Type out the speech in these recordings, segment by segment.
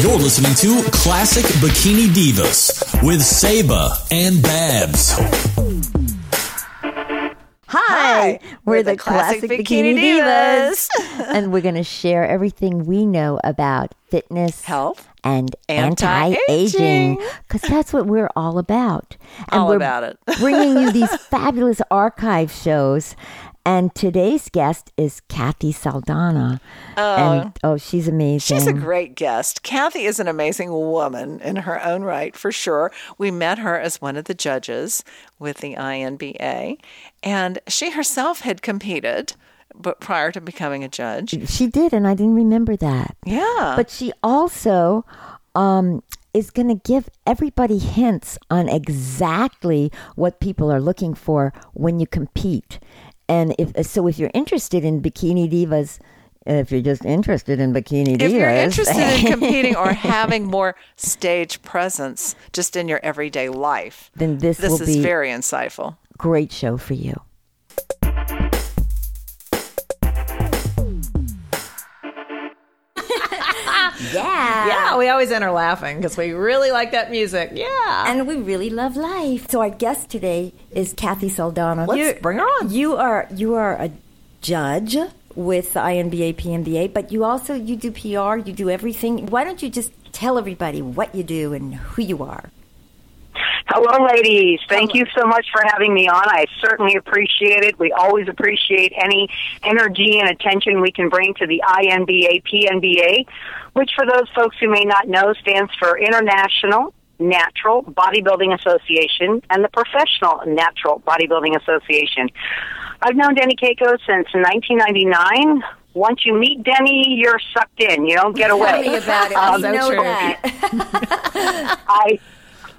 You're listening to Classic Bikini Divas with Saba and Babs. Hi, we're, the, Classic, Bikini, Divas. and we're going to share everything we know about fitness, Health. and Anti-aging. anti-aging because that's what we're all about. And All we're about it. bringing you these fabulous archive shows. And today's guest is Kathy Saldana. Oh. and, oh, she's amazing. She's a great guest. Kathy is an amazing woman in her own right, for sure. We met her as one of the judges with the INBA, and she herself had competed, but prior to becoming a judge. She did, and I didn't remember that. Yeah. But she also um, is going to give everybody hints on exactly what people are looking for when you compete. And if uh, so, if you're interested in bikini divas, if you're just interested in bikini divas, if you're interested in competing or having more stage presence just in your everyday life, then this, this is very insightful. great show for you. Yeah. Yeah, we always enter laughing because we really like that music. Yeah. And we really love life. So our guest today is Kathy Saldana. Let's You- bring her on. You are you are a judge with the INBA PNBA, but you also you do PR, you do everything. Why don't you just tell everybody what you do and who you are? Hello, ladies. Thank you so much for having me on. I certainly appreciate it. We always appreciate any energy and attention we can bring to the INBA PNBA, which, for those folks who may not know, stands for International Natural Bodybuilding Association and the Professional Natural Bodybuilding Association. I've known Denny Kakos since 1999. Once you meet Denny, you're sucked in. You don't get away. Tell me about it. Um, know that. I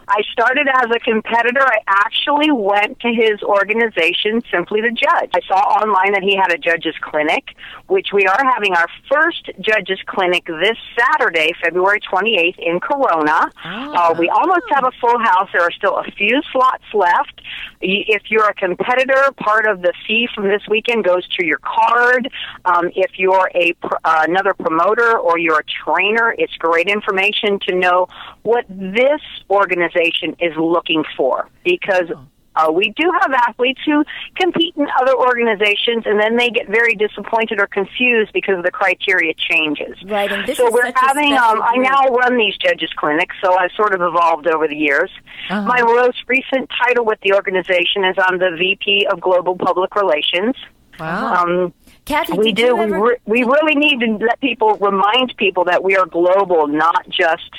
I started as a competitor. I actually went to his organization simply to judge. I saw online that he had a judges clinic, which we are having our first judges clinic this Saturday, February 28th in Corona. Uh, we almost have a full house. There are still a few slots left. If you're a competitor, part of the fee from this weekend goes to your card. Um, if you're a pr- uh, another promoter or you're a trainer, it's great information to know what this organization is looking for because uh, we do have athletes who compete in other organizations and then they get very disappointed or confused because the criteria changes. Right, and this so we're having. Um, I now run these judges clinics, so I've sort of evolved over the years. My most recent title with the organization is I'm the VP of Global Public Relations. wow. Um, Kathy, we do. you We, re- we really need to let people remind people that we are global, not just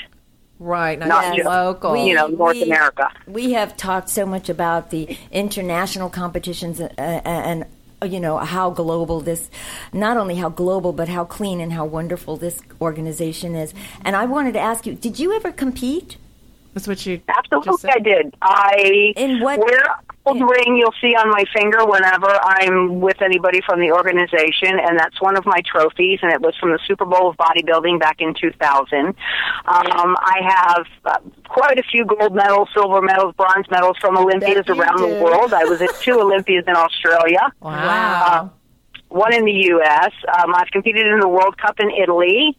right. Not, not just just local. you know North we- America. We have talked so much about the international competitions uh, and uh, you know how global this not only how global but how clean and how wonderful this organization is. And I wanted to ask you, did you ever compete? That's what you just Absolutely, said. I did. I In what- wear a gold ring you'll see on my finger whenever I'm with anybody from the organization, and that's one of my trophies, and it was from the Super Bowl of bodybuilding back in 2000. Um, I have uh, quite a few gold medals, silver medals, bronze medals from Olympias around do. the world. I was at two Olympias in Australia. Wow. one in the U.S. Um, I've competed in the World Cup in Italy.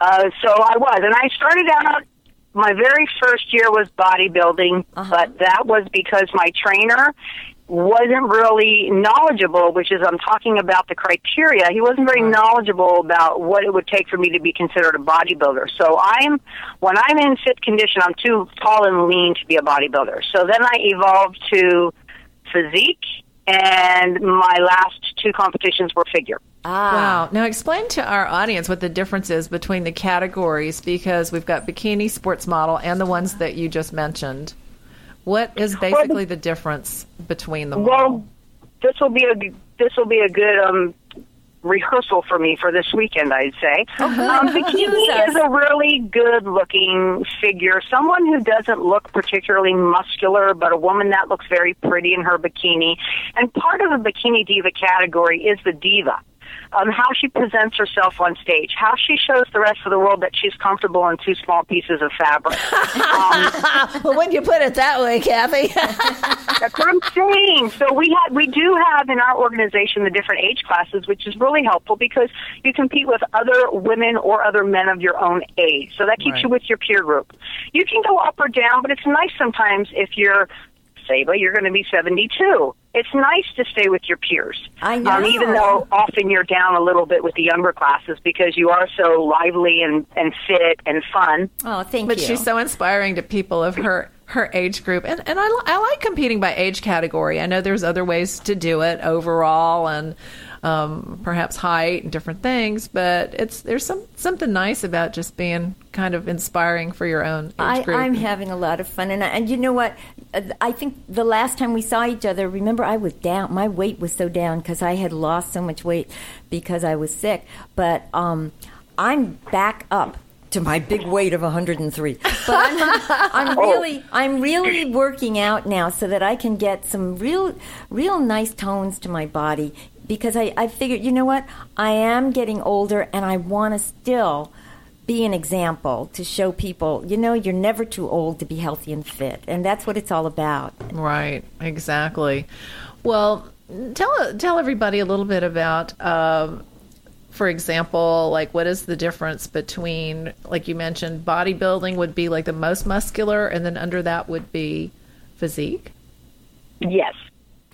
Uh, so I was, and I started out. My very first year was bodybuilding, uh-huh. but that was because my trainer wasn't really knowledgeable, which is I'm talking about the criteria. He wasn't very knowledgeable about what it would take for me to be considered a bodybuilder. So I'm when I'm in fit condition, I'm too tall and lean to be a bodybuilder. So then I evolved to physique and my last two competitions were figure. Ah, Wow. Now explain to our audience what the difference is between the categories because we've got bikini, sports model, and the ones that you just mentioned. What is basically the difference between them? all? Well, this will be a this will be a good um, rehearsal for me for this weekend. I'd say. Um, bikini is a really good looking figure. Someone who doesn't look particularly muscular, but a woman that looks very pretty in her bikini. And part of the bikini diva category is the diva. Um, how she presents herself on stage, how she shows the rest of the world that she's comfortable in two small pieces of fabric. Um, well, when you put it that way, Kathy. that's what I'm saying. So we have, we do have in our organization the different age classes, which is really helpful because you compete with other women or other men of your own age. So that keeps right. you with your peer group. You can go up or down, but it's nice sometimes if you're Saba, you're going to be 72. It's nice to stay with your peers. I know. Um, even though often you're down a little bit with the younger classes because you are so lively and, and fit and fun. Oh, thank but you. But she's so inspiring to people of her her age group. And and I, I like competing by age category. I know there's other ways to do it overall and um, perhaps height and different things. But it's there's some something nice about just being kind of inspiring for your own age I, group. I'm having a lot of fun, and and you know what? Uh, I think the last time we saw each other, remember I was down. My weight was so down because I had lost so much weight because I was sick. But um, I'm back up to my big weight of 103. But I'm, I'm oh. really, I'm really working out now so that I can get some real, real nice tones to my body because I, I figured, you know what? I am getting older and I want to still be an example to show people, you know, you're never too old to be healthy and fit. And that's what it's all about. Right, exactly. Well, tell tell everybody a little bit about um, for example, like what is the difference between, like you mentioned, bodybuilding would be like the most muscular, and then under that would be physique? Yes.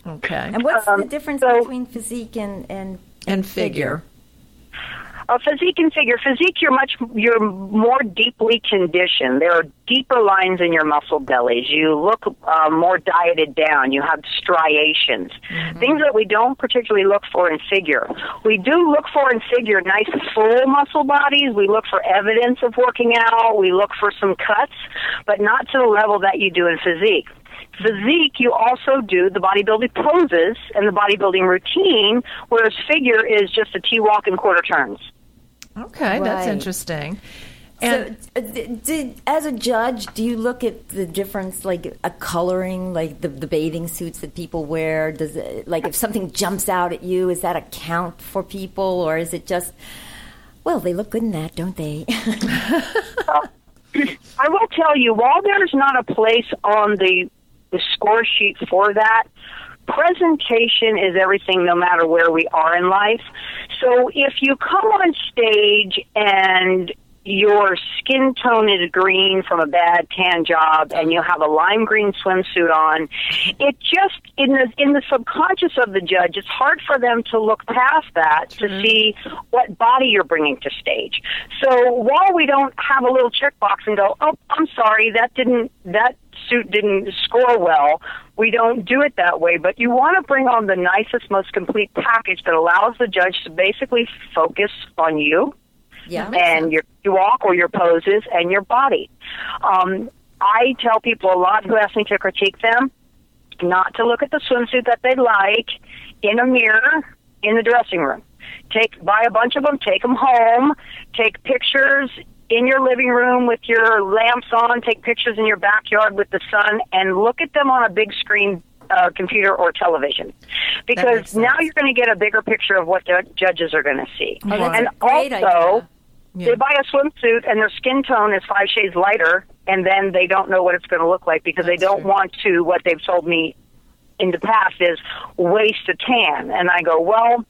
Okay. And what's um, the difference so, between physique and and, and figure? figure? A physique and figure. Physique, you're much you're more deeply conditioned. There are deeper lines in your muscle bellies. You look uh, more dieted down. You have striations, mm-hmm. things that we don't particularly look for in figure. We do look for in figure nice full muscle bodies. We look for evidence of working out. We look for some cuts, but not to the level that you do in physique physique, you also do the bodybuilding poses and the bodybuilding routine, whereas figure is just a T walk and quarter turns. Okay, right. that's interesting. And so, uh, did, as a judge, do you look at the difference, like a coloring, like the, the bathing suits that people wear? Does it, like if something jumps out at you, is that a count for people, or is it just, well, they look good in that, don't they? I will tell you, while there's not a place on the the score sheet for that, presentation is everything no matter where we are in life. So if you come on stage and your skin tone is green from a bad tan job and you have a lime green swimsuit on it just in the in the subconscious of the judge it's hard for them to look past that to mm-hmm. see what body you're bringing to stage so while we don't have a little checkbox and go oh i'm sorry that didn't that suit didn't score well. We don't do it that way, but you want to bring on the nicest, most complete package that allows the judge to basically focus on you yeah. and your walk or your poses and your body. Um, I tell people a lot who ask me to critique them not to look at the swimsuit that they like in a mirror in the dressing room. Take buy a bunch of them, take them home, take pictures in your living room with your lamps on, take pictures in your backyard with the sun, and look at them on a big screen uh, computer or television because now you're going to get a bigger picture of what the judges are going to see. Oh, and also, yeah. they buy a swimsuit and their skin tone is five shades lighter, and then they don't know what it's going to look like because That's they don't true. want to. What they've told me in the past is waste a tan, and I go, well,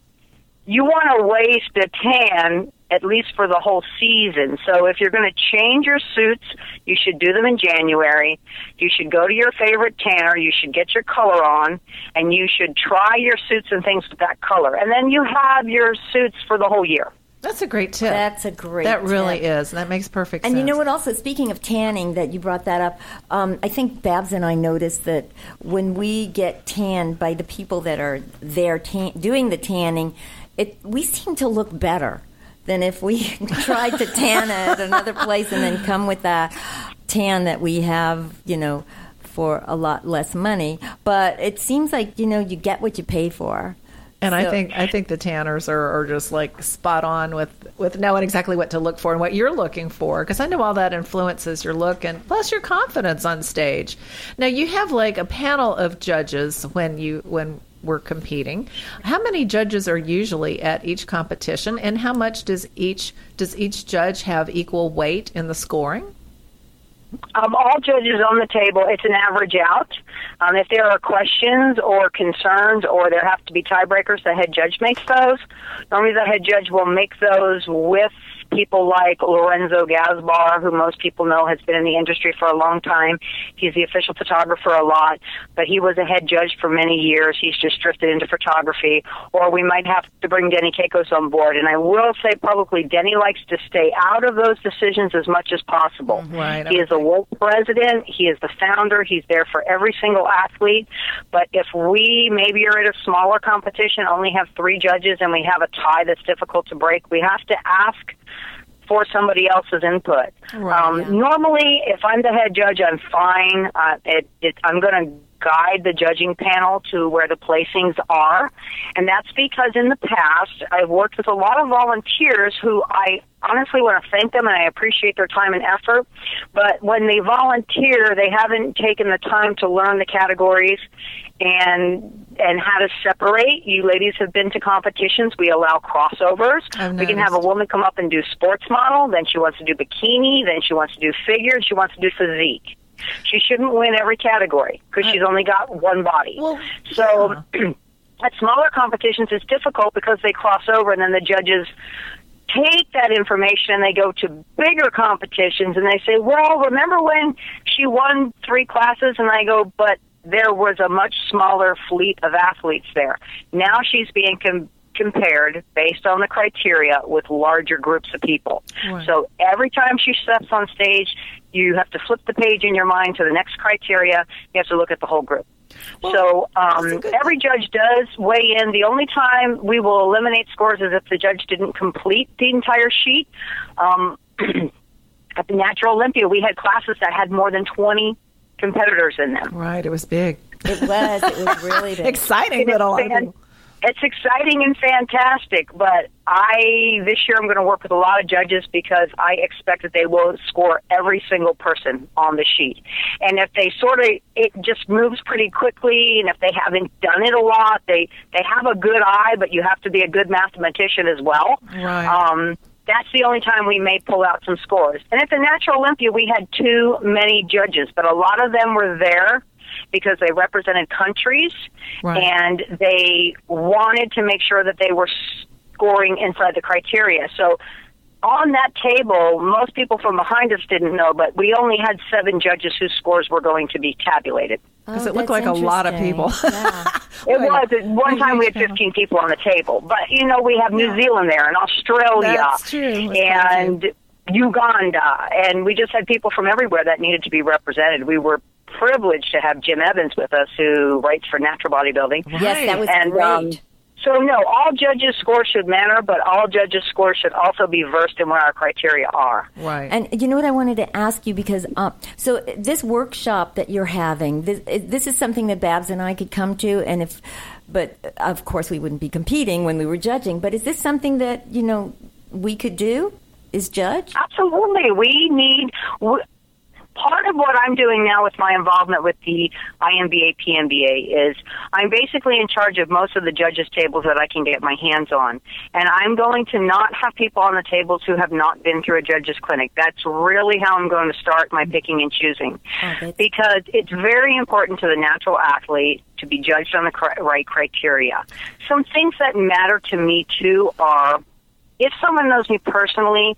you want to waste a tan at least for the whole season. So if you're going to change your suits, you should do them in January. You should go to your favorite tanner. You should get your color on, and you should try your suits and things with that color. And then you have your suits for the whole year. That's a great tip. That's a great. That really tip. is. That makes perfect and sense. And you know what? Also, speaking of tanning, that you brought that up. Um, I think Babs and I noticed that when we get tanned by the people that are there tan- doing the tanning, it we seem to look better than if we tried to tan at another place and then come with that tan that we have, you know, for a lot less money. But it seems like you know you get what you pay for. And so. I think I think the tanners are, are just like spot on with with knowing exactly what to look for and what you're looking for because I know all that influences your look and plus your confidence on stage. Now you have like a panel of judges when you when were competing. How many judges are usually at each competition, and how much does each does each judge have equal weight in the scoring? Um, all judges on the table. It's an average out. Um, if there are questions or concerns, or there have to be tiebreakers, the head judge makes those. Normally, the head judge will make those with people like Lorenzo Gaspar, who most people know has been in the industry for a long time. He's the official photographer a lot, but he was a head judge for many years. He's just drifted into photography. Or we might have to bring Denny Kakos on board. And I will say publicly, Denny likes to stay out of those decisions as much as possible. Mm, right. He is a world president. He is the founder. He's there for every single athlete. But if we maybe are at a smaller competition, only have three judges, and we have a tie that's difficult to break, we have to ask for somebody else's input. Right, um, yeah. Normally, if I'm the head judge, I'm fine. Uh, it, it, I'm going to guide the judging panel to where the placings are, and that's because in the past I've worked with a lot of volunteers who I honestly want to thank them and I appreciate their time and effort. But when they volunteer, they haven't taken the time to learn the categories and and how to separate. You ladies have been to competitions. We allow crossovers. Oh, we can have a woman come up and do sports model, then she wants to do bikini, then she wants to do figure, and she wants to do physique. She shouldn't win every category because she's only got one body. Well, So at smaller competitions, it's difficult because they cross over, and then the judges take that information and they go to bigger competitions and they say, "Well, remember when she won three classes?" And I go, "But there was a much smaller fleet of athletes there. Now she's being com- compared based on the criteria with larger groups of people. Right. So every time she steps on stage, you have to flip the page in your mind to the next criteria. You have to look at the whole group. so um, that's a good- every judge does weigh in. The only time we will eliminate scores is if the judge didn't complete the entire sheet. Um, at the Natural Olympia, we had classes that had more than 20 competitors in them. right. It was big, It was. It was really big. exciting, but a lot fan- people- it's exciting and fantastic, but I this year I'm going to work with a lot of judges because I expect that they will score every single person on the sheet. And if they sort of it just moves pretty quickly and if they haven't done it a lot, they they have a good eye, but you have to be a good mathematician as well. Right. Um that's the only time we may pull out some scores. And at the Natural Olympia, we had too many judges, but a lot of them were there because they represented countries Right. and they wanted to make sure that they were scoring inside the criteria. So on that table, most people from behind us didn't know, but we only had seven judges whose scores were going to be tabulated. Because Oh, it looked like a lot of people. Yeah. It was. At one time, we had 15 people on the table. But, you know, we have New Zealand there and Australia That's true. It's quite and Uganda. And we just had people from everywhere that needed to be represented. We were privileged to have Jim Evans with us, who writes for Natural Bodybuilding. Yes, that was And, great. um, So, no, all judges' scores should matter, but all judges' scores should also be versed in where our criteria are. right. And you know what I wanted to ask you because uh, so this workshop that you're having, this, this is something that Babs and I could come to, and if, but of course we wouldn't be competing when we were judging. But is this something that you know we could do? Is judge? Absolutely. We need. Part of what I'm doing now with my involvement with the INBA PNBA is I'm basically in charge of most of the judges' tables that I can get my hands on. And I'm going to not have people on the tables who have not been through a judge's clinic. That's really how I'm going to start my picking and choosing. Oh, because it's very important to the natural athlete to be judged on the cri- right criteria. Some things that matter to me too are if someone knows me personally,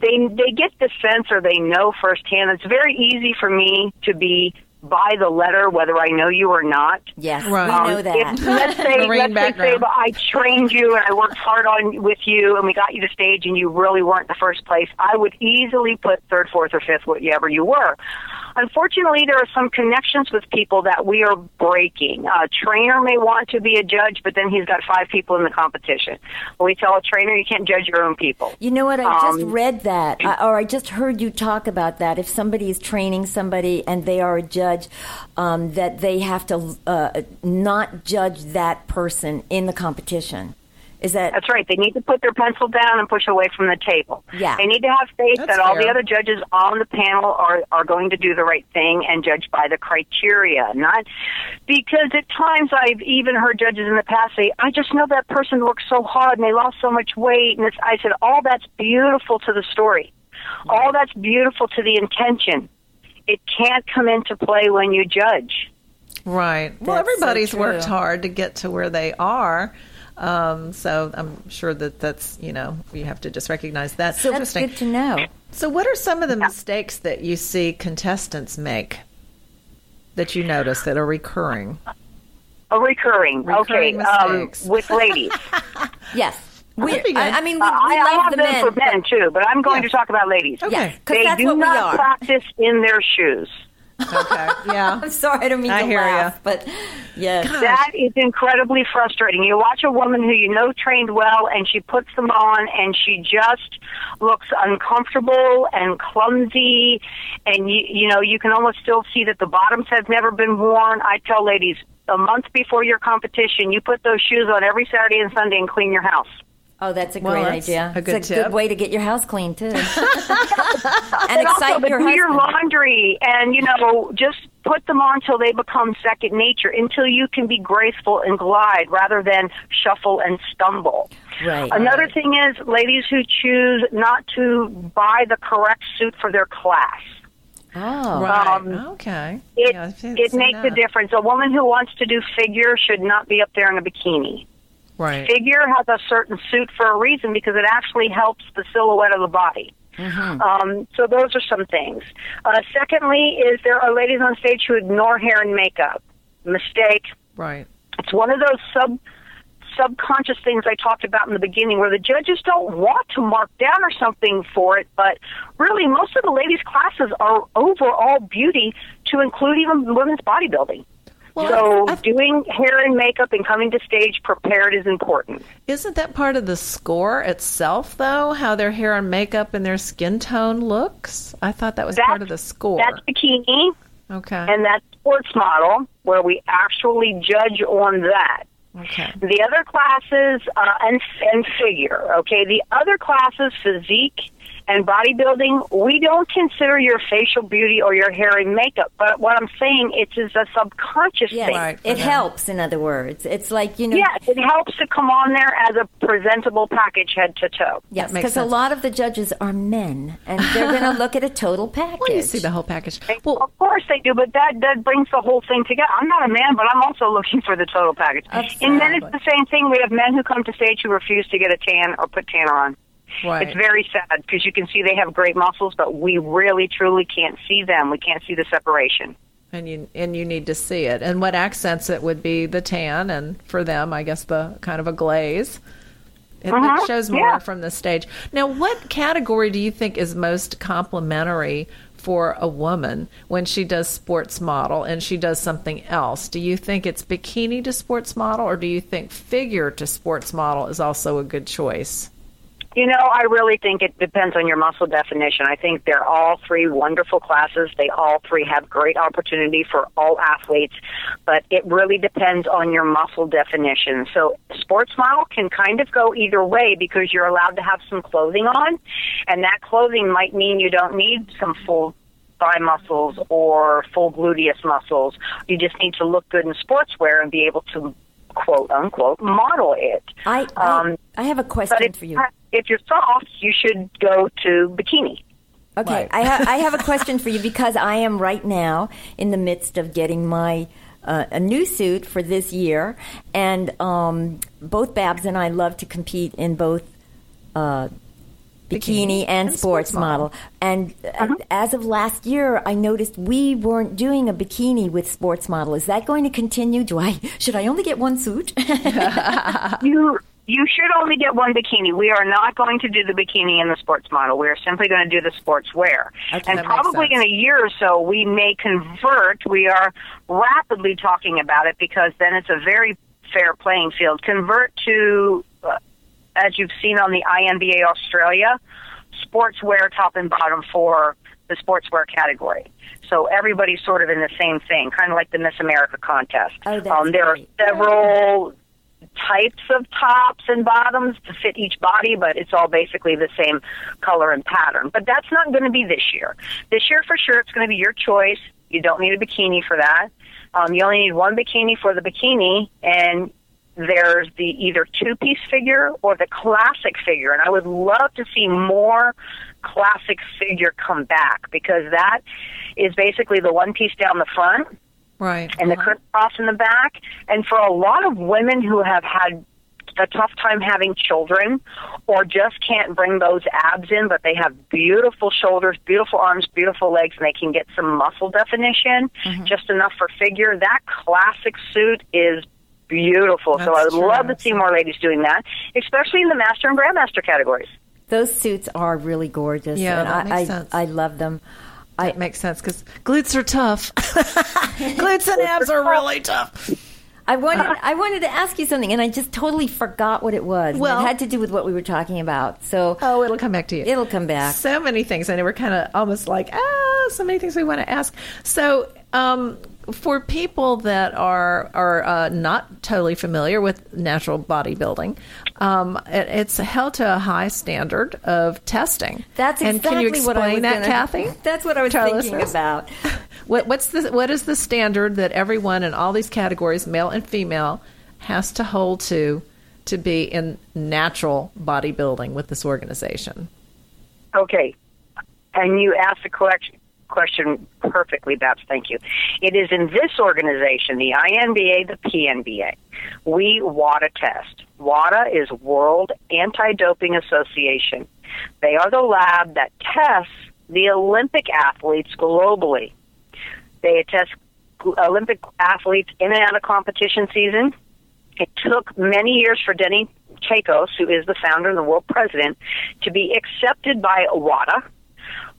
they they get the sense or they know firsthand. It's very easy for me to be by the letter whether I know you or not. Yes, Right. we Um, know that. If, let's say, let's say, say Saba, I trained you and I worked hard on with you, and we got you to stage, and you really weren't the first place. I would easily put third, fourth, or fifth, whatever you were. Unfortunately, there are some connections with people that we are breaking. A trainer may want to be a judge, but then he's got five people in the competition. We tell a trainer you can't judge your own people. You know what? I just Um, read that, or I just heard you talk about that. If somebody is training somebody and they are a judge, um, that they have to uh, not judge that person in the competition. Is that That's right. They need to put their pencil down and push away from the table. Yeah. They need to have faith That's that all the other judges on the panel are, are going to do the right thing and judge by the criteria. Not because at times I've even heard judges in the past say, I just know that person worked so hard and they lost so much weight. And it's, I said, all that's beautiful to the story. All that's beautiful to the intention. It can't come into play when you judge. Right. Well, That's so everybody's true. worked hard to get to where they are. Um, so I'm sure that that's, you know, you have to just recognize that. so that's good to know? So, what are some of the mistakes that you see contestants make that you notice that are recurring? A recurring. Recurring okay. Um, with ladies. Yes. We, That'd be good. I, I mean, we, Uh, I, we I love have the them men. for men but- too, but I'm going Yeah. to talk about ladies. Okay. Yes, because They that's do what we not are. practice in their shoes. Okay. Yeah. I'm sorry, I don't mean I to hear ya. laugh, but yes. That is incredibly frustrating. You watch a woman who you know trained well, and she puts them on, and she just looks uncomfortable and clumsy, and you you know you can almost still see that the bottoms have never been worn. I tell ladies, a month before your competition, you put those shoes on every Saturday and Sunday and clean your house. Oh, that's a Well, great that's idea. a good it's a tip. good way to get your house clean too, and And also, but your do husband. your laundry and you know just put them on till they become second nature until you can be graceful and glide rather than shuffle and stumble Right. another thing is ladies who choose not to buy the correct suit for their class oh, Right. Um, okay. it Yeah, it makes a difference a woman who wants to do figure should not be up there in a bikini Right. figure has a certain suit for a reason because it actually helps the silhouette of the body. Um, so those are some things. Uh, secondly, is there are ladies on stage who ignore hair and makeup. Mistake. Right. It's one of those sub subconscious things I talked about in the beginning where the judges don't want to mark down or something for it, but really most of the ladies' classes are overall beauty to include even women's bodybuilding. Well, so I- I- doing hair and makeup and coming to stage prepared is important. Isn't that part of the score itself, though? How their hair and makeup and their skin tone looks? I thought that was part of the score. That's bikini okay. and that's sports model where we actually judge on that. okay. The other classes uh, and and figure, okay. The other classes, physique and bodybuilding, we don't consider your facial beauty or your hair and makeup. But what I'm saying, it is a subconscious yes. thing. Right, it them. helps. In other words, it's like you know. Yes, it helps to come on there as a presentable package, head to toe. Yes, because a lot of the judges are men, and they're going to look at a total package. Well, you see the whole package. Well, Well, of course they do, but that that brings the whole thing together. I'm not a man, but I'm also looking for the total package. And then it's the same thing. We have men who come to stage who refuse to get a tan or put tanner on. Right. It's very sad because you can see they have great muscles, but we really truly can't see them. We can't see the separation. and you and you need to see it. And what accents it would be the tan, and for them, I guess the kind of a glaze. It, it Uh-huh, shows more yeah. from the stage. Now, what category do you think is most complimentary for a woman when she does sports model and she does something else? Do you think it's bikini to sports model, or do you think figure to sports model is also a good choice? You know, I really think it depends on your muscle definition. I think they're all three wonderful classes. They all three have great opportunity for all athletes, but it really depends on your muscle definition. So, sports model can kind of go either way because you're allowed to have some clothing on, and that clothing might mean you don't need some full thigh muscles or full gluteus muscles. You just need to look good in sportswear and be able to quote unquote model it. I, I, Um, I have a question if, for you. If you're soft, you should go to bikini. Okay, Right. I, ha- I have a question for you because I am right now in the midst of getting my uh, a new suit for this year, and um, both Babs and I love to compete in both. Uh, Bikini, and, and sports, sports model. model. And uh, as of last year, I noticed we weren't doing a bikini with sports model. Is that going to continue? Do I should I only get one suit? You you should only get one bikini. We are not going to do the bikini in the sports model. We are simply going to do the sports wear. Okay, and probably in a year or so, we may convert. We are rapidly talking about it because then it's a very fair playing field. Convert to, uh, as you've seen on the INBA Australia, sportswear top and bottom for the sportswear category. So everybody's sort of in the same thing, kind of like the Miss America contest. Oh, um, there great. are several types of tops and bottoms to fit each body, but it's all basically the same color and pattern. But that's not going to be this year. This year, for sure, it's going to be your choice. You don't need a bikini for that. Um, you only need one bikini for the bikini, and there's the either two piece figure or the classic figure. And I would love to see more classic figure come back because that is basically the one piece down the front Right. and the uh-huh. crisscross in the back. And for a lot of women who have had a tough time having children or just can't bring those abs in, but they have beautiful shoulders, beautiful arms, beautiful legs, and they can get some muscle definition, mm-hmm. just enough for figure. That classic suit is beautiful. so I would true. love to see more ladies doing that, especially in the master and grandmaster categories. Those suits are really gorgeous. Yeah, and that I, makes I, sense. I love them. That makes sense because glutes are tough. glutes and abs are really tough. I wanted I wanted to ask you something, and I just totally forgot what it was. Well- it had to do with what we were talking about. So Oh, it'll come back to you. It'll come back. So many things. I know we're kind of almost like, ah, so many things we want to ask. So, um, for people that are are uh, not totally familiar with natural bodybuilding, um, it, it's held to a high standard of testing. that's and exactly can you what I explain was that, gonna- Kathy? That's what I was to thinking listeners? about. What, what's the what is the standard that everyone in all these categories, male and female, has to hold to to be in natural bodybuilding with this organization? Okay. And you asked a correct question perfectly, Babs. Thank you. It is in this organization, the INBA, the PNBA, we WADA test. WADA is World Anti-Doping Association. They are the lab that tests the Olympic athletes globally. They test Olympic athletes in and out of competition season. It took many years for Denny Kakos, who is the founder and the world president, to be accepted by WADA.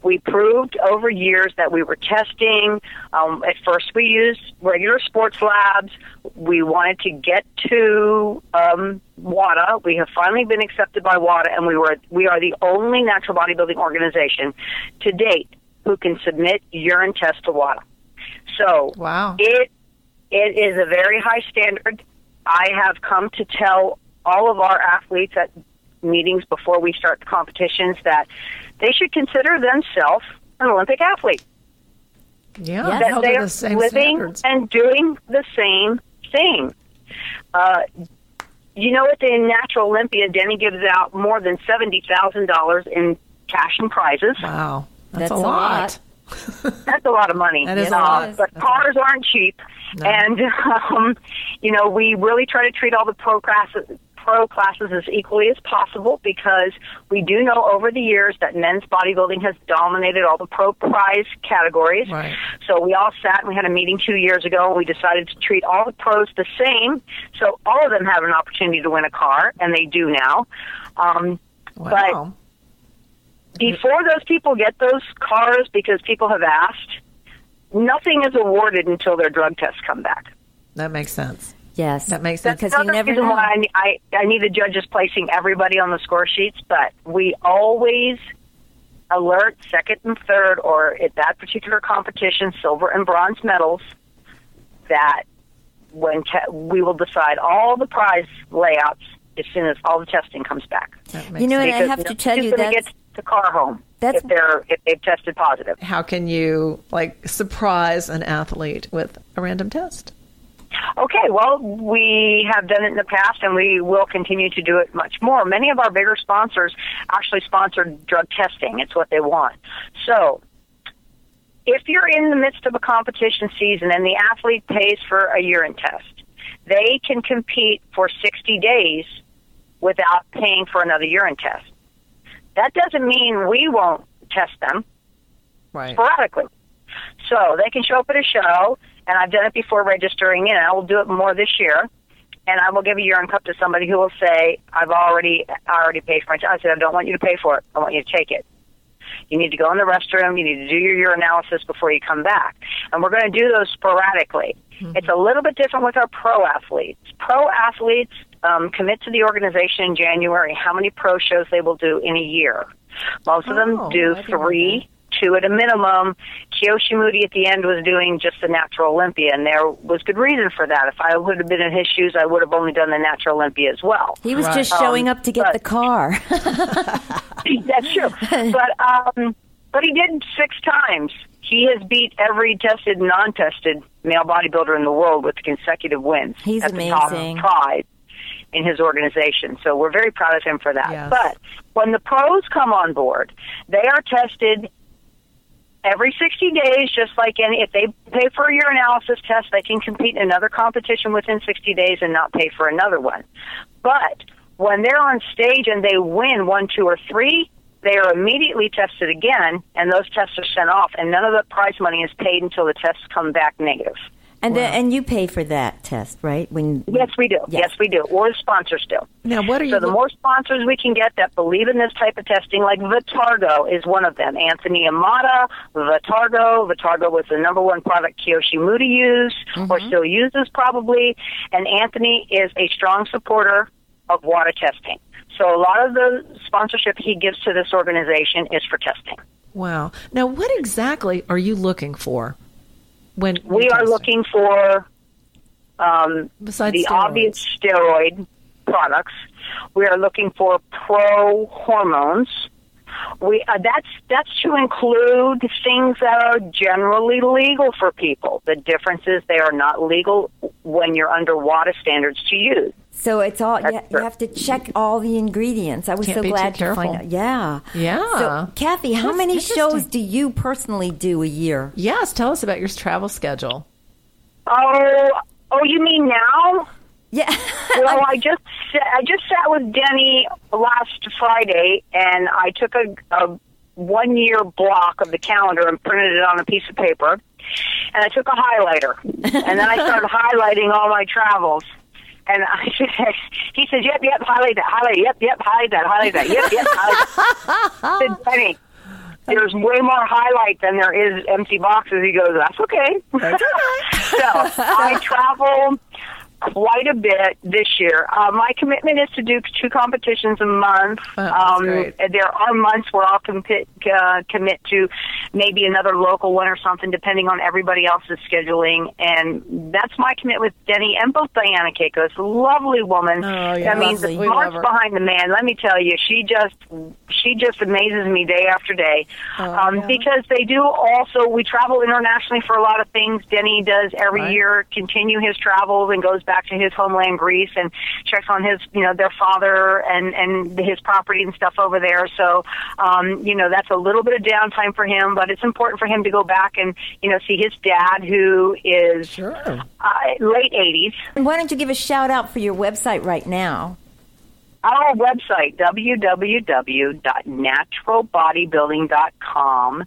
We proved over years that we were testing. Um, at first, we used regular sports labs. We wanted to get to um, WADA. We have finally been accepted by WADA, and we were we are the only natural bodybuilding organization to date who can submit urine tests to WADA. So Wow. it it is a very high standard. I have come to tell all of our athletes at meetings before we start the competitions that they should consider themselves an Olympic athlete. Yeah, Yes. That they are the same living standards. and doing the same thing. Uh, you know, at the Natural Olympia, Denny gives out more than seventy thousand dollars in cash and prizes. Wow, that's, That's a a lot. That's a lot of money. That is a Uh, lot. But cars aren't cheap, and um, you know we really try to treat all the pro classes pro classes as equally as possible because we do know over the years that men's bodybuilding has dominated all the pro prize categories. Right. So we all sat and we had a meeting two years ago and we decided to treat all the pros the same. So all of them have an opportunity to win a car, and they do now. Um, Wow. before those people get those cars because people have asked, nothing is awarded until their drug tests come back. that makes sense. Yes, That makes sense. because That's you another never reason know. why I, I, I need the judges placing everybody on the score sheets, but we always alert second and third, or at that particular competition, silver and bronze medals, that when te- we will decide all the prize layouts as soon as all the testing comes back. You know, and I have to tell nobody's you gonna get the car home that's- if they're if they've tested positive. how can you like surprise an athlete with a random test? Okay, well, we have done it in the past and we will continue to do it much more. Many of our bigger sponsors actually sponsor drug testing. It's what they want. So, if you're in the midst of a competition season and the athlete pays for a urine test, they can compete for 60 days without paying for another urine test. That doesn't mean we won't test them Right. sporadically. So they can show up at a show, and I've done it before registering in. I will do it more this year, and I will give a urine cup to somebody who will say, "I've already, I already paid for it." I said, "I don't want you to pay for it. I want you to take it." You need to go in the restroom. You need to do your urinalysis before you come back. And we're going to do those sporadically. It's a little bit different with our pro athletes. Pro athletes um, commit to the organization in January how many pro shows they will do in a year. Most of Oh, them do I know three, to, at a minimum, Kiyoshi Moody at the end was doing just the Natural Olympia, and there was good reason for that. If I would have been in his shoes, I would have only done the Natural Olympia as well. He was just showing Um, up to get but- the car. That's true. but um, but he did six times. He has beat every tested, and non-tested male bodybuilder in the world with consecutive wins. He's That's the top amazing. prize in his organization. So we're very proud of him for that. Yes. But when the pros come on board, they are tested every 60 days, just like any, if they pay for a urinalysis test, they can compete in another competition within 60 days and not pay for another one. But when they're on stage and they win one, two, or three, they are immediately tested again, and those tests are sent off, and none of the prize money is paid until the tests come back negative. And then, and you pay for that test, right? When Yes, we do. Yes. Yes, we do. Or the sponsors do. Now, what are you? So the look- more sponsors we can get that believe in this type of testing, like Vitargo is one of them. Anthony Almada, Vitargo. Vitargo was the number one product Kiyoshi Moody used, or mm-hmm. still uses probably. And Anthony is a strong supporter of WADA testing. So a lot of the sponsorship he gives to this organization is for testing. wow. Now, what exactly are you looking for? When We you're looking for um, Besides the steroids. obvious steroid products. We are looking for pro hormones. We uh, that's that's to include things that are generally legal for people. The difference is they are not legal when you're under WADA standards to use. So it's all you, you have to check all the ingredients. I was Can't so glad to find out. Yeah, Yeah. So, Kathy, how That's many shows do you personally do a year? Yes, tell us about your travel schedule. Oh, oh, you mean now? Yeah, well, I just I just sat with Denny last Friday, and I took a, a one year block of the calendar and printed it on a piece of paper, and I took a highlighter, and then I started highlighting all my travels. And I said, he says, "Yep, yep, highlight that, highlight, yep, yep, highlight that, highlight that, yep, yep." Highlight. I said, Denny, there's way more highlight than there is empty boxes. He goes, "That's okay." so I travel quite a bit this year. Uh, my commitment is to do two competitions a month. Oh, um. There are months where I'll compit, uh, commit to maybe another local one or something, depending on everybody else's scheduling. And that's my commitment with Denny and both Diana Kakos. Lovely woman. Oh, yeah. I mean, Lovely. the smarts behind the man. Let me tell you, she just she just amazes me day after day. Oh, um, Because they do also we travel internationally for a lot of things. Denny does every Right. year continue his travels and goes back to his homeland Greece and checks on his you know their father and and his property and stuff over there. So um, you know that's a little bit of downtime for him, but it's important for him to go back and you know see his dad who is Sure. uh, late 80s. Why don't you give a shout out for your website right now? Our website, www.naturalbodybuilding.com,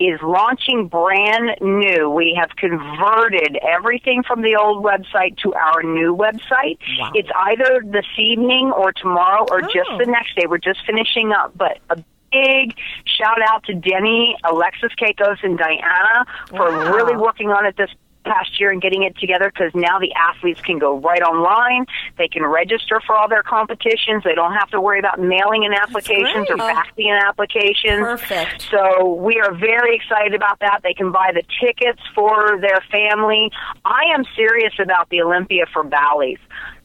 is launching brand new. We have converted everything from the old website to our new website. It's either this evening or tomorrow or just Oh. the next day. We're just finishing up, but a big shout out to Denny, Alexis Kakos, and Diana for Wow. really working on it this past year and getting it together because now the athletes can go right online. They can register for all their competitions. They don't have to worry about mailing in applications or faxing in applications. Perfect. So we are very excited about that. They can buy the tickets for their family. I am serious about the Olympia for Bally's.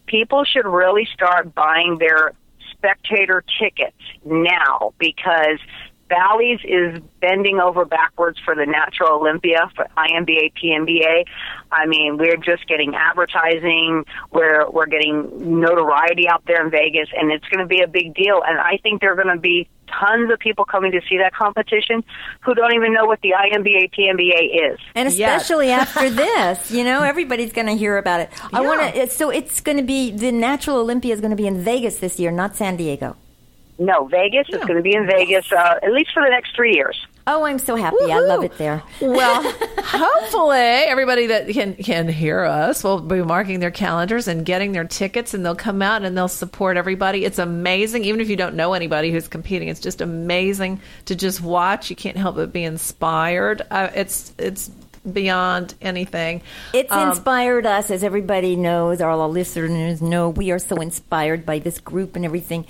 People should really start buying their spectator tickets now because Bally's is bending over backwards for the Natural Olympia for INBA, PNBA. I mean, we're just getting advertising. We're we're getting notoriety out there in Vegas, and it's going to be a big deal. And I think there are going to be tons of people coming to see that competition who don't even know what the INBA, PNBA is. And Yes. especially after this, you know, everybody's going to hear about it. I Yeah. want to. So it's going to be the Natural Olympia is going to be in Vegas this year, not San Diego. No, Vegas It's going to be in Vegas uh, at least for the next three years. Oh, I'm so happy! I love it there. Well, hopefully everybody that can can hear us will be marking their calendars and getting their tickets, and they'll come out and they'll support everybody. It's amazing, even if you don't know anybody who's competing. It's just amazing to just watch. You can't help but be inspired. Uh, it's it's beyond anything. It's Um, inspired us, as everybody knows, all our listeners know. We are so inspired by this group and everything.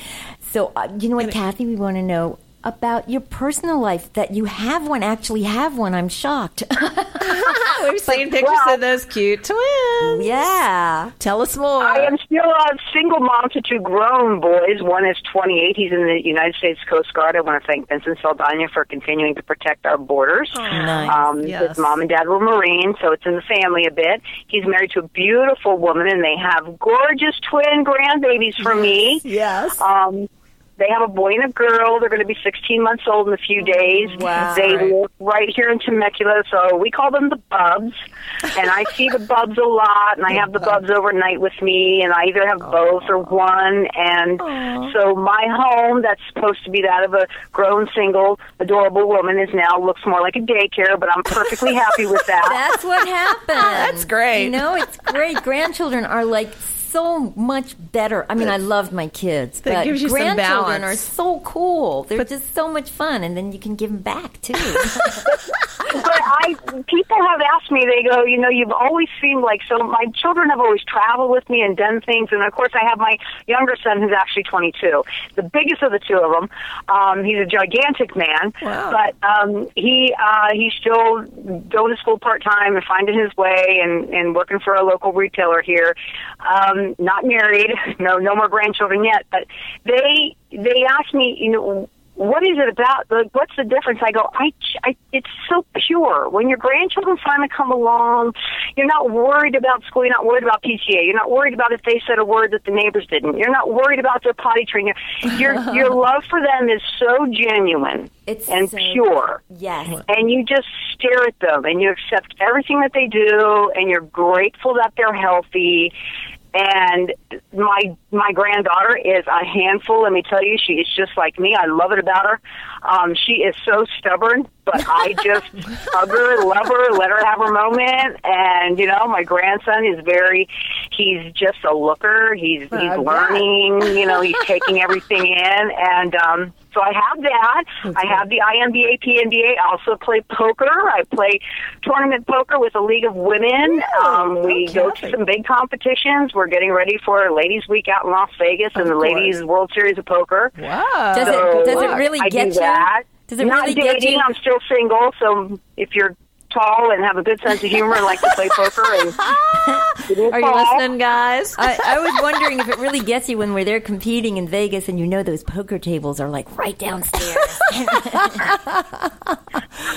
So, uh, you know what, Kathy? We want to know about your personal life that you have one, actually have one. I'm shocked. We've seen pictures well- of those cute twins. yeah. Tell us more. I am still a single mom to two grown boys. One is 28. He's in the United States Coast Guard. I want to thank Vincent Saldana for continuing to protect our borders. Nice. Um, Yes. His mom and dad were Marines, so it's in the family a bit. He's married to a beautiful woman, and they have gorgeous twin grandbabies for me. yes. Um, they have a boy and a girl. They're going to be 16 months old in a few days. Wow. They Right. live right here in Temecula, so we call them the Bubs. And I see the Bubs a lot, and I have the Bubs overnight with me, and I either have both or one. And so my home, that's supposed to be that of a grown, single, adorable woman, is now looks more like a daycare. But I'm perfectly happy with that. That's what happened. That's great. You know, it's great. Grandchildren are like so much better. I mean, I loved my kids, That but gives you some grandchildren balance. are so cool. They're just so much fun, and then you can give them back too. but I people have asked me. They go, you know, you've always seemed like so. My children have always traveled with me and done things, and of course, I have my younger son who's actually 22, the biggest of the two of them. Um, he's a gigantic man, Wow. but um, he uh, he's still going to school part time and finding his way and and working for a local retailer here. Um, Um, not married, no no more grandchildren yet, but they they asked me, you know what is it about? Like, what's the difference? I go, I, I, it's so pure. When your grandchildren finally come along, you're not worried about school. You're not worried about PTA. You're not worried about if they said a word that the neighbors didn't. You're not worried about their potty training. Your, your love for them is so genuine It's and so- pure. yes. And you just stare at them and you accept everything that they do and you're grateful that they're healthy. And my my granddaughter is a handful. Let me tell you, she is just like me. I love it about her. Um, she is so stubborn, but I just hug her, love her, let her have her moment. And you know, my grandson is very. He's just a looker. He's he's learning. You know, he's taking everything in, and um, so I have that. I have the INBA, PNBA. I also play poker. I play tournament poker with a league of women. Um, we okay. go to some big competitions. We're getting ready for Ladies Week out in Las Vegas and the course. Ladies World Series of Poker. Wow. Does So it does it really I get do you? that. Does it Not really dating. get you? I'm still single, so if you're tall and have a good sense of humor and like to play poker and give Are you listening, guys? I, I was wondering if it really gets you when we're there competing in Vegas and you know those poker tables are like right downstairs.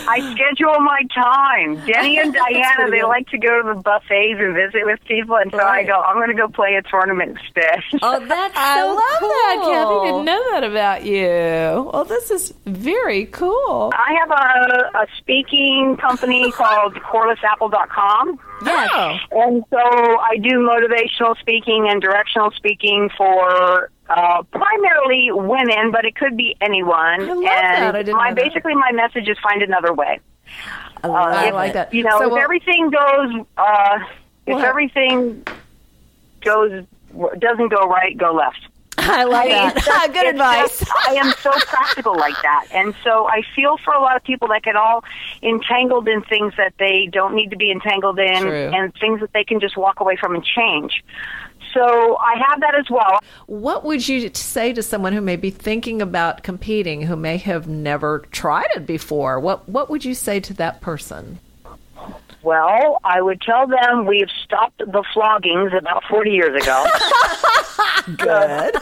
I schedule my time. Denny and Diana, they like to go to the buffets and visit with people, and so I go, I'm going to go play a tournament instead. oh, that's so I love cool. that, Kathy. Didn't know that about you. Well, this is very cool. I have a, a speaking company called CorelessApple.com. Yes. Oh. And so I do motivational speaking and directional speaking for uh, primarily women, but it could be anyone. I love and that. I didn't my know that. basically my message is find another way. I love I it. like that. You know, So, if well- everything goes, uh, if Well, everything goes doesn't go right, go left. I like I mean, that. Good advice. just- I am so practical like that. And so I feel for a lot of people that get all entangled in things that they don't need to be entangled in True. and things that they can just walk away from and change. So I have that as well. What would you say to someone who may be thinking about competing, who may have never tried it before? What What would you say to that person? Well, I would tell them we've stopped the floggings about 40 years ago. Good.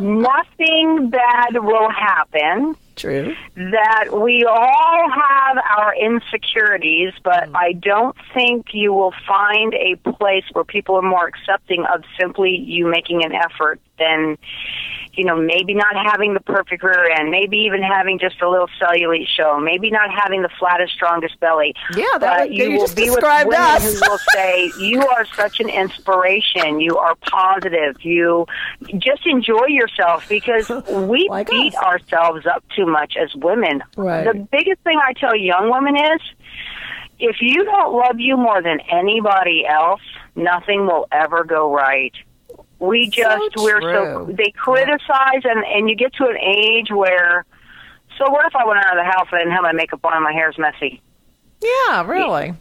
Nothing bad will happen. True. that we all have our insecurities, but mm. I don't think you will find a place where people are more accepting of simply you making an effort than, you know, maybe not having the perfect rear end, maybe even having just a little cellulite show, maybe not having the flattest, strongest belly. Yeah, that but would- you, you will be with described women us. who will say, "You are such an inspiration. You are positive. You just enjoy yourself because we Like beat us. ourselves up too much as women. Right. The biggest thing I tell young women is if you don't love you more than anybody else, nothing will ever go right. We just we're so they criticize and and you get to an age where so what if I went out of the house and I didn't have my makeup on and my hair's messy? Yeah, really.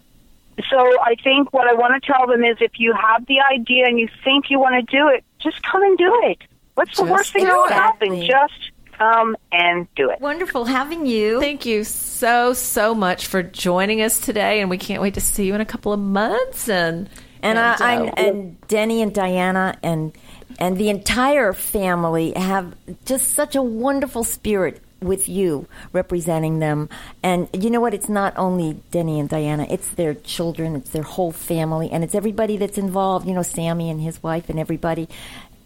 So I think what I want to tell them is if you have the idea and you think you want to do it, just come and do it. What's the Just worst thing that will happen? Just come and do it. Wonderful having you. Thank you so so much for joining us today, and we can't wait to see you in a couple of months. And and, and, I, I, uh, and Denny and Diana and and the entire family have just such a wonderful spirit with you representing them. And you know what? It's not only Denny and Diana, it's their children, it's their whole family, and it's everybody that's involved, you know, Sammy and his wife and everybody.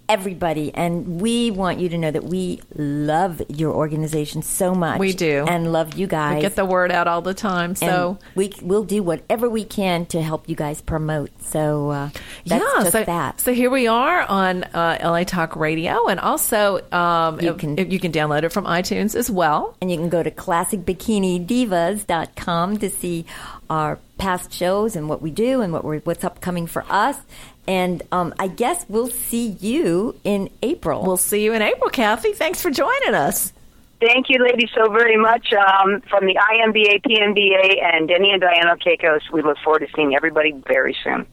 Everybody, and we want you to know that we love your organization so much. We do. and love you guys. we get the word out all the time. and So we we'll do whatever we can to help you guys promote. So uh, that's yeah, just so, that. so here we are on uh, LA Talk Radio, and also um, You can- can, you can download it from iTunes as well. And you can go to classicbikinidivas.com to see our past shows and what we do and what we're, what's upcoming for us. And um, I guess we'll see you in April. We'll see you in April, Kathy. Thanks for joining us. Thank you, ladies, so very much. Um, from the INBA, PNBA, and Denny and Diana Kakos, we look forward to seeing everybody very soon.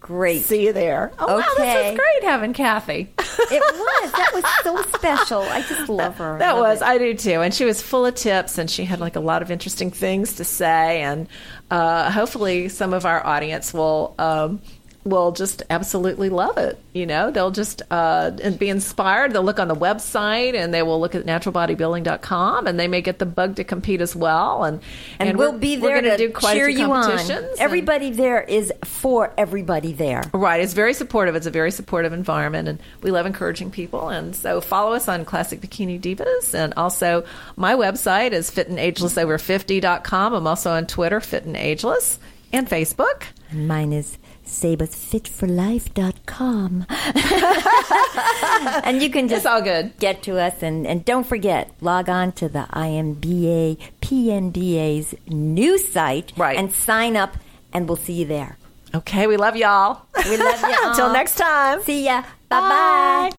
Great. See you there. Oh, wow, this Okay. was great having Kathy. It was. That was so special. I just love her. That Love was, it. I do too. And she was full of tips and she had like a lot of interesting things to say. And uh, hopefully, some of our audience will. Um, will just absolutely love it. You know, they'll just uh, be inspired. They'll look on the website and they will look at naturalbodybuilding.com and they may get the bug to compete as well. And and, we're- we'll be we're there gonna do quite cheer you on. competitions. and- Everybody there is for everybody there. Right. It's very supportive. It's a very supportive environment, and we love encouraging people. And so follow us on Classic Bikini Divas. And also, my website is fitageagelessover50.com. I'm also on Twitter, Fit and Ageless, and Facebook. And mine is sabasfitforlife.com. and you can just It's all good. get to us. And, and don't forget, log on to the INBA PNBA's new site Right. and sign up, and we'll see you there. Okay. We love y'all. We love you. Until next time. See ya. Bye bye.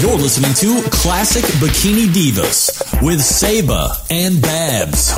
You're listening to Classic Bikini Divas with Saba and Babs.